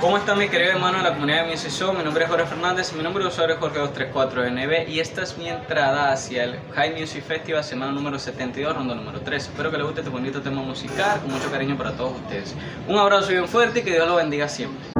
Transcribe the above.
¿Cómo está mi querido hermano de la comunidad de Music Show? Mi nombre es Jorge Fernández, mi nombre de usuario es Jorge234NB y esta es mi entrada hacia el High Music Festival semana número 72, ronda número 3. Espero que les guste este bonito tema musical, con mucho cariño para todos ustedes. Un abrazo bien fuerte y que Dios los bendiga siempre.